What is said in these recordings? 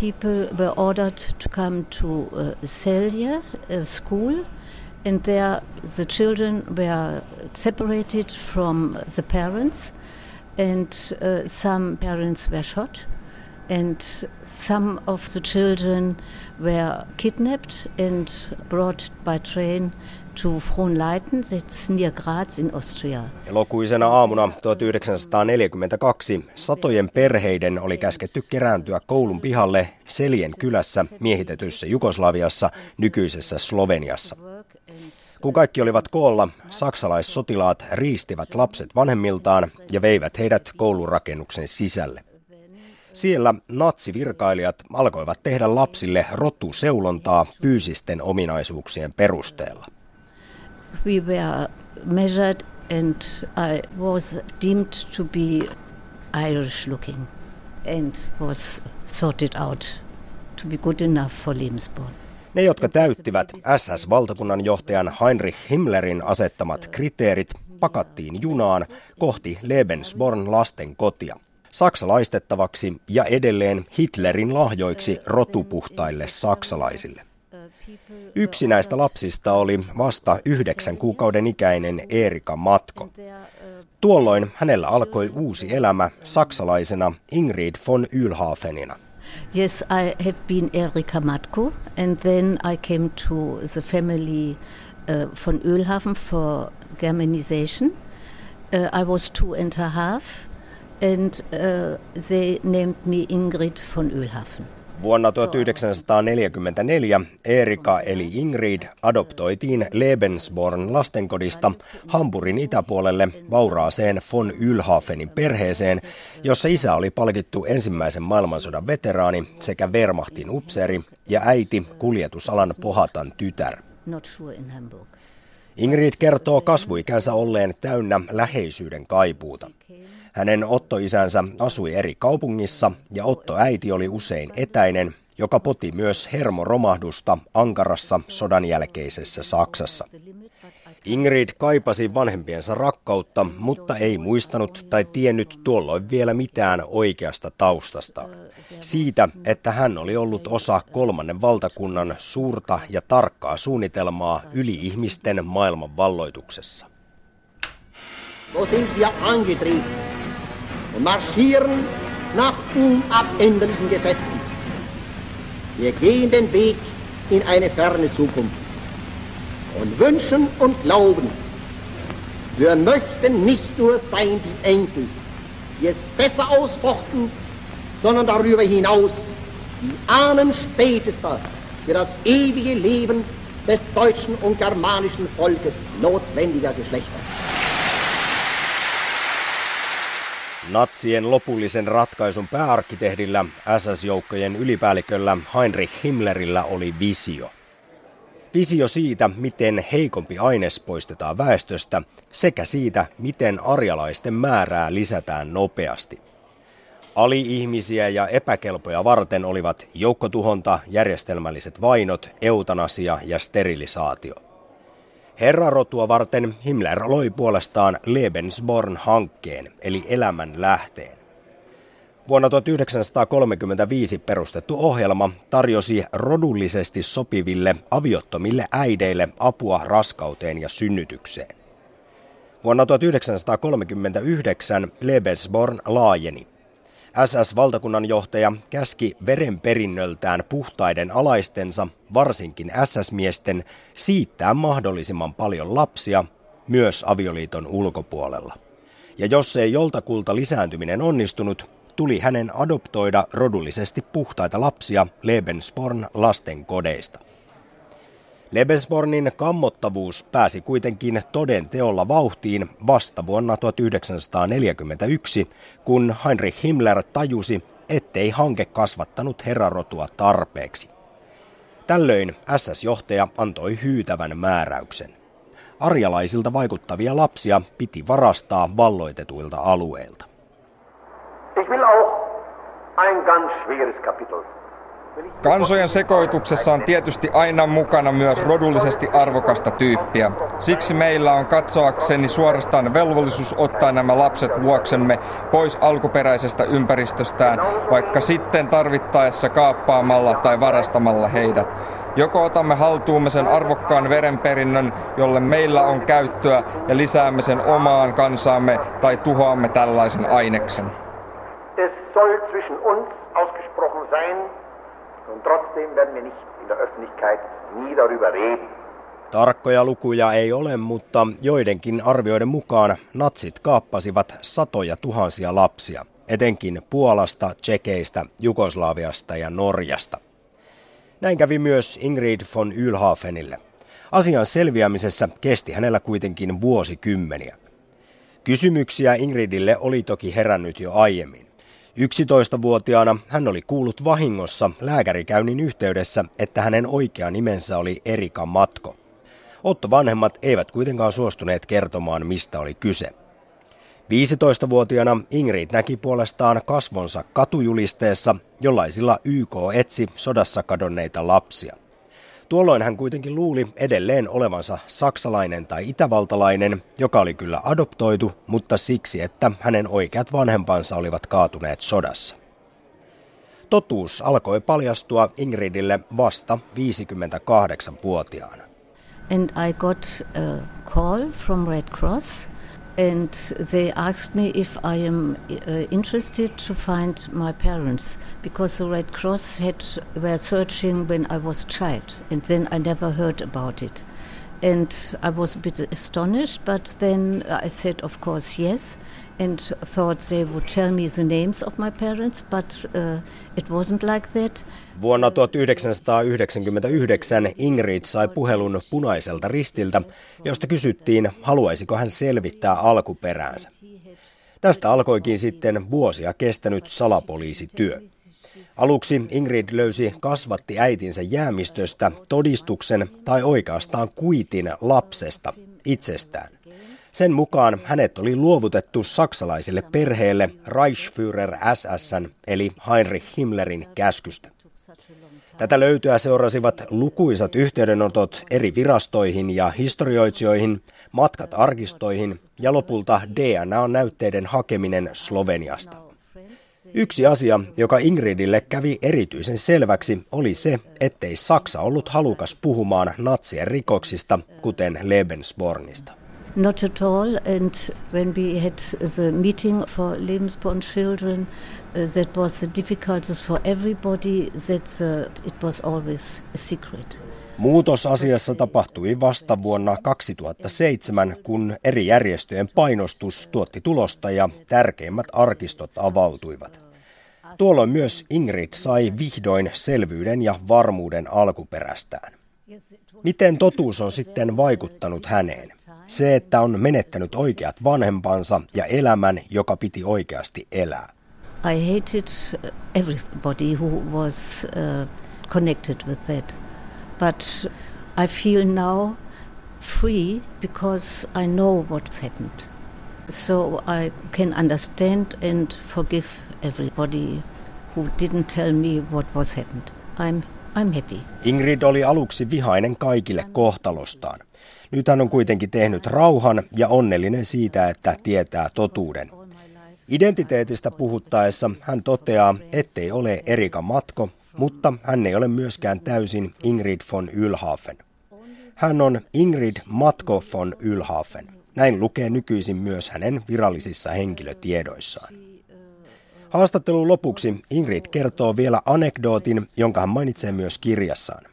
people were ordered to come to uh, uh, school, and there the children were separated from the parents, and uh, some parents were shot, and some of the children were kidnapped and brought by train to Frohnleiten, that's near Graz in Austria. Elokuisena aamuna 1942 satojen perheiden oli käsketty kerääntyä koulun pihalle Seljen kylässä miehitetyssä Jugoslaviassa, nykyisessä Sloveniassa. Kun kaikki olivat koolla, saksalaissotilaat riistivät lapset vanhemmiltaan ja veivät heidät koulurakennuksen sisälle. Siellä natsivirkailijat alkoivat tehdä lapsille rotuseulontaa fyysisten ominaisuuksien perusteella. We were measured and I was deemed to be Irish looking and was sorted out to be good enough for Lebensborn. Ne, jotka täyttivät SS-valtakunnan johtajan Heinrich Himmlerin asettamat kriteerit, pakattiin junaan kohti Lebensborn lasten kotia saksalaistettavaksi ja edelleen Hitlerin lahjoiksi rotupuhtaille saksalaisille. Yksi näistä lapsista oli vasta yhdeksän kuukauden ikäinen Erika Matko. Tuolloin hänellä alkoi uusi elämä saksalaisena Ingrid von Ylhafenina. Yes, I have been Erika Matko and then I came to the family uh, von Ölhafen for Germanization. Uh, I was two and a half and uh, they named me Ingrid von Ölhafen. Vuonna 1944 Erika eli Ingrid adoptoitiin Lebensborn lastenkodista Hampurin itäpuolelle vauraaseen von Ylhafenin perheeseen, jossa isä oli palkittu ensimmäisen maailmansodan veteraani sekä Wehrmachtin upseeri ja äiti kuljetusalan pohatan tytär. Ingrid kertoo kasvuikänsä olleen täynnä läheisyyden kaipuuta. Hänen Otto-isänsä asui eri kaupungissa ja Otto-äiti oli usein etäinen, joka poti myös hermoromahdusta Ankarassa sodan jälkeisessä Saksassa. Ingrid kaipasi vanhempiensa rakkautta, mutta ei muistanut tai tiennyt tuolloin vielä mitään oikeasta taustasta. Siitä, että hän oli ollut osa kolmannen valtakunnan suurta ja tarkkaa suunnitelmaa yli-ihmisten maailman valloituksessa. Sind wir marschieren nach unabänderlichen Gesetzen. Wir gehen den Weg in eine ferne Zukunft und wünschen und glauben, wir möchten nicht nur sein die Enkel, die es besser ausfochten, sondern darüber hinaus die Ahnen spätester für das ewige Leben des deutschen und germanischen Volkes notwendiger Geschlechter. Natsien lopullisen ratkaisun pääarkkitehdillä SS-joukkojen ylipäälliköllä Heinrich Himmlerillä oli visio. Visio siitä, miten heikompi aines poistetaan väestöstä sekä siitä, miten arjalaisten määrää lisätään nopeasti. Ali-ihmisiä ja epäkelpoja varten olivat joukkotuhonta, järjestelmälliset vainot, eutanasia ja sterilisaatio. Herrarotua varten Himmler loi puolestaan Lebensborn-hankkeen, eli elämän lähteen. Vuonna 1935 perustettu ohjelma tarjosi rodullisesti sopiville aviottomille äideille apua raskauteen ja synnytykseen. Vuonna 1939 Lebensborn laajeni. SS-valtakunnan johtaja käski verenperinnöltään puhtaiden alaistensa, varsinkin SS-miesten, siittää mahdollisimman paljon lapsia, myös avioliiton ulkopuolella. Ja jos ei joltakulta lisääntyminen onnistunut, tuli hänen adoptoida rodullisesti puhtaita lapsia Lebensborn lasten kodeista. Lebensbornin kammottavuus pääsi kuitenkin toden teolla vauhtiin vasta vuonna 1941, kun Heinrich Himmler tajusi, ettei hanke kasvattanut herrarotua tarpeeksi. Tällöin SS-johtaja antoi hyytävän määräyksen. Arjalaisilta vaikuttavia lapsia piti varastaa valloitetuilta alueilta. Ich will auch ein ganz schweres Kapitel Kansojen sekoituksessa on tietysti aina mukana myös rodullisesti arvokasta tyyppiä. Siksi meillä on katsoakseni suorastaan velvollisuus ottaa nämä lapset luoksemme pois alkuperäisestä ympäristöstään, vaikka sitten tarvittaessa kaappaamalla tai varastamalla heidät. Joko otamme haltuumme sen arvokkaan verenperinnön, jolle meillä on käyttöä, ja lisäämme sen omaan kansaamme, tai tuhoamme tällaisen aineksen. Soll zwischen uns ausgesprochen sein, und trotzdem werden wir nicht in der Öffentlichkeit nie darüber reden. Tarkkoja lukuja ei ole, mutta joidenkin arvioiden mukaan natsit kaappasivat satoja tuhansia lapsia, etenkin Puolasta, Tsekeistä, Jugoslaviasta ja Norjasta. Näin kävi myös Ingrid von Ylhafenille. Asian selviämisessä kesti hänellä kuitenkin vuosikymmeniä. Kysymyksiä Ingridille oli toki herännyt jo aiemmin. 11-vuotiaana hän oli kuullut vahingossa lääkärikäynnin yhteydessä, että hänen oikea nimensä oli Erika Matko. Otto vanhemmat eivät kuitenkaan suostuneet kertomaan, mistä oli kyse. 15-vuotiaana Ingrid näki puolestaan kasvonsa katujulisteessa, jollaisilla YK etsi sodassa kadonneita lapsia. Tuolloin hän kuitenkin luuli edelleen olevansa saksalainen tai itävaltalainen, joka oli kyllä adoptoitu, mutta siksi, että hänen oikeat vanhempansa olivat kaatuneet sodassa. Totuus alkoi paljastua Ingridille vasta 58-vuotiaana. And I got a call from Red Cross and they asked me if I am uh, interested to find my parents because the Red Cross had were searching when I was a child, and then I never heard about it. And I was a bit astonished, but then I said, of course, yes, and thought they would tell me the names of my parents, but uh, it wasn't like that. Vuonna 1999 Ingrid sai puhelun punaiselta ristiltä, josta kysyttiin, haluaisiko hän selvittää alkuperäänsä. Tästä alkoikin sitten vuosia kestänyt salapoliisityö. Aluksi Ingrid löysi kasvatti äitinsä jäämistöstä todistuksen tai oikeastaan kuitin lapsesta itsestään. Sen mukaan hänet oli luovutettu saksalaiselle perheelle Reichsführer SSn eli Heinrich Himmlerin käskystä. Tätä löytyä seurasivat lukuisat yhteydenotot eri virastoihin ja historioitsijoihin, matkat arkistoihin ja lopulta DNA-näytteiden hakeminen Sloveniasta. Yksi asia, joka Ingridille kävi erityisen selväksi, oli se, ettei Saksa ollut halukas puhumaan natsien rikoksista, kuten Lebensbornista. Not at all. And when we had the meeting for Lebensborn children, uh, that was the difficulties for everybody. That uh, it was always a secret. Muutos asiassa tapahtui vasta vuonna 2007, kun eri järjestöjen painostus tuotti tulosta ja tärkeimmät arkistot avautuivat. Tuolloin myös Ingrid sai vihdoin selvyyden ja varmuuden alkuperästään. Miten totuus on sitten vaikuttanut häneen? Se, että on menettänyt oikeat vanhempansa ja elämän, joka piti oikeasti elää. I hated everybody who was uh, connected with that. But I feel now free because I know what's happened. So I can understand and forgive everybody who didn't tell me what was happened. I'm I'm happy. Ingrid oli aluksi vihainen kaikille kohtalostaan. Nyt hän on kuitenkin tehnyt rauhan ja onnellinen siitä, että tietää totuuden. Identiteetistä puhuttaessa hän toteaa, ettei ole Erika Matko, mutta hän ei ole myöskään täysin Ingrid von Ylhafen. Hän on Ingrid Matko von Ylhafen. Näin lukee nykyisin myös hänen virallisissa henkilötiedoissaan. Haastattelun lopuksi Ingrid kertoo vielä anekdootin, jonka hän mainitsee myös kirjassaan.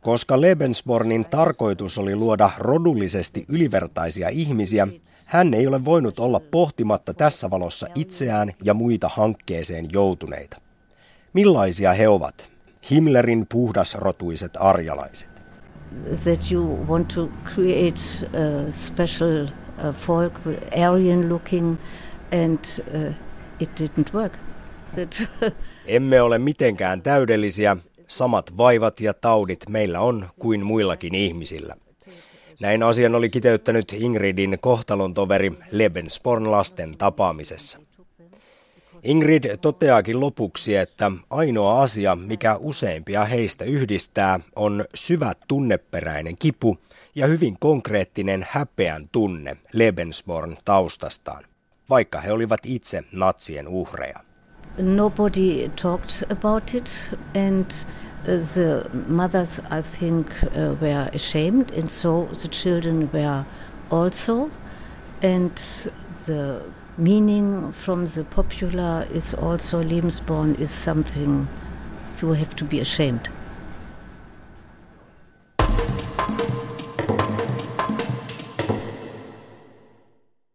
Koska Lebensbornin tarkoitus oli luoda rodullisesti ylivertaisia ihmisiä, hän ei ole voinut olla pohtimatta tässä valossa itseään ja muita hankkeeseen joutuneita. Millaisia he ovat, Himmlerin puhdasrotuiset arjalaiset? That you want to create a special folk, Aryan looking and uh, it didn't work. Emme ole mitenkään täydellisiä. Samat vaivat ja taudit meillä on kuin muillakin ihmisillä. Näin asian oli kiteyttänyt Ingridin kohtalon toveri Lebensporn lasten tapaamisessa. Ingrid toteaakin lopuksi, että ainoa asia, mikä useimpia heistä yhdistää, on syvä tunneperäinen kipu ja hyvin konkreettinen häpeän tunne Lebensborn taustastaan, vaikka he olivat itse natsien uhreja. Nobody talked about it and the mothers, I think, uh, were ashamed and so the children were also. And the meaning from the popular is also Lebensborn is something you have to be ashamed.